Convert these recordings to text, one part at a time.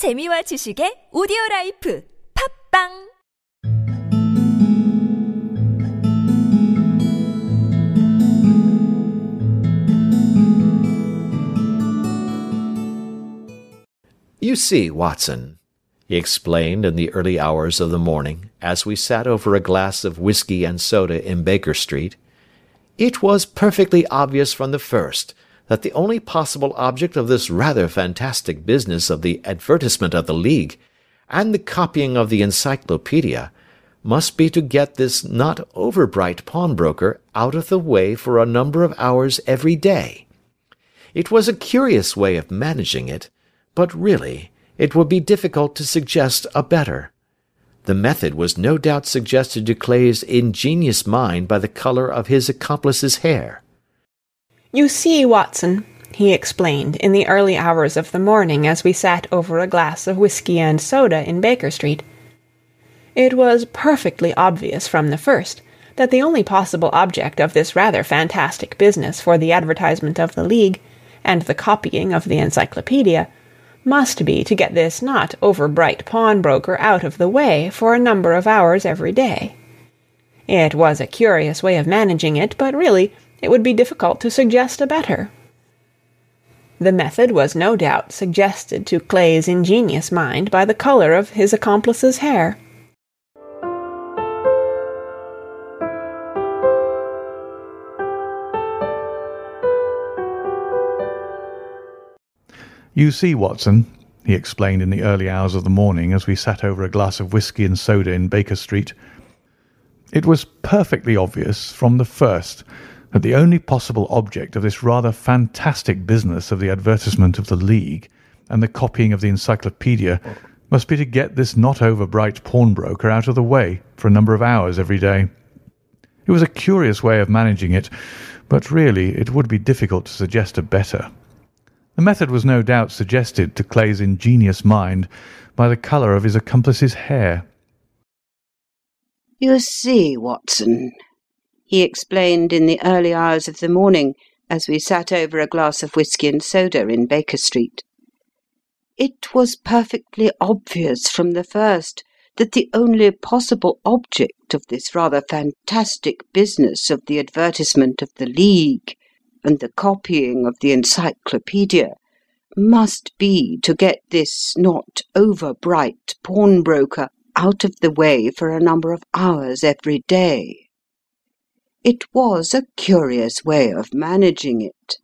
재미와 지식의 오디오 라이프 팝빵 You see, Watson, he explained in the early hours of the morning, as we sat over a glass of whisky and soda in Baker Street, it was perfectly obvious from the first that the only possible object of this rather fantastic business of the advertisement of the League, and the copying of the Encyclopaedia, must be to get this not over bright pawnbroker out of the way for a number of hours every day. It was a curious way of managing it but really, it would be difficult to suggest a better. The method was no doubt suggested to Clay's ingenious mind by the colour of his accomplice's hair. You see, Watson, he explained in the early hours of the morning as we sat over a glass of whisky and soda in Baker Street, it was perfectly obvious from the first that the only possible object of this rather fantastic business for the advertisement of the League and the copying of the Encyclopaedia must be to get this not over bright pawnbroker out of the way for a number of hours every day. It was a curious way of managing it, but really it would be difficult to suggest a better. The method was no doubt suggested to Clay's ingenious mind by the colour of his accomplice's hair. You see, Watson, he explained in the early hours of the morning as we sat over a glass of whisky and soda in Baker Street, it was perfectly obvious from the first that the only possible object of this rather fantastic business of the advertisement of the League and the copying of the Encyclopaedia must be to get this not over bright pawnbroker out of the way for a number of hours every day. It was a curious way of managing it, but really it would be difficult to suggest a better. The method was no doubt suggested to Clay's ingenious mind by the colour of his accomplice's hair. You see, Watson, he explained in the early hours of the morning as we sat over a glass of whisky and soda in Baker Street. It was perfectly obvious from the first that the only possible object of this rather fantastic business of the advertisement of the League and the copying of the Encyclopaedia must be to get this not over bright pawnbroker out of the way for a number of hours every day. It was a curious way of managing it,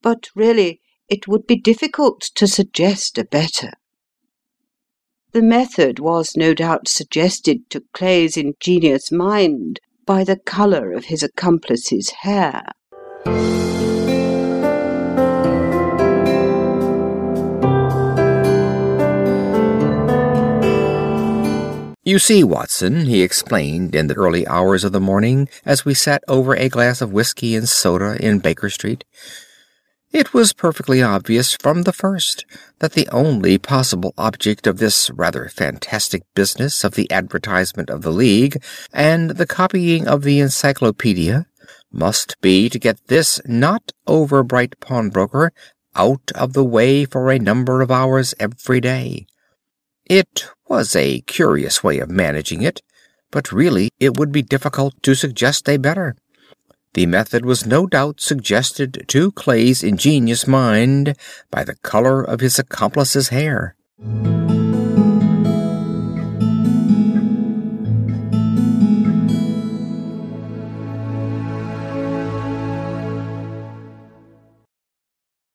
but really it would be difficult to suggest a better. The method was no doubt suggested to Clay's ingenious mind by the colour of his accomplice's hair. You see, Watson, he explained in the early hours of the morning as we sat over a glass of whisky and soda in Baker Street, it was perfectly obvious from the first that the only possible object of this rather fantastic business of the advertisement of the League and the copying of the Encyclopaedia must be to get this not over bright pawnbroker out of the way for a number of hours every day. It was a curious way of managing it, but really it would be difficult to suggest a better. The method was no doubt suggested to Clay's ingenious mind by the color of his accomplice's hair.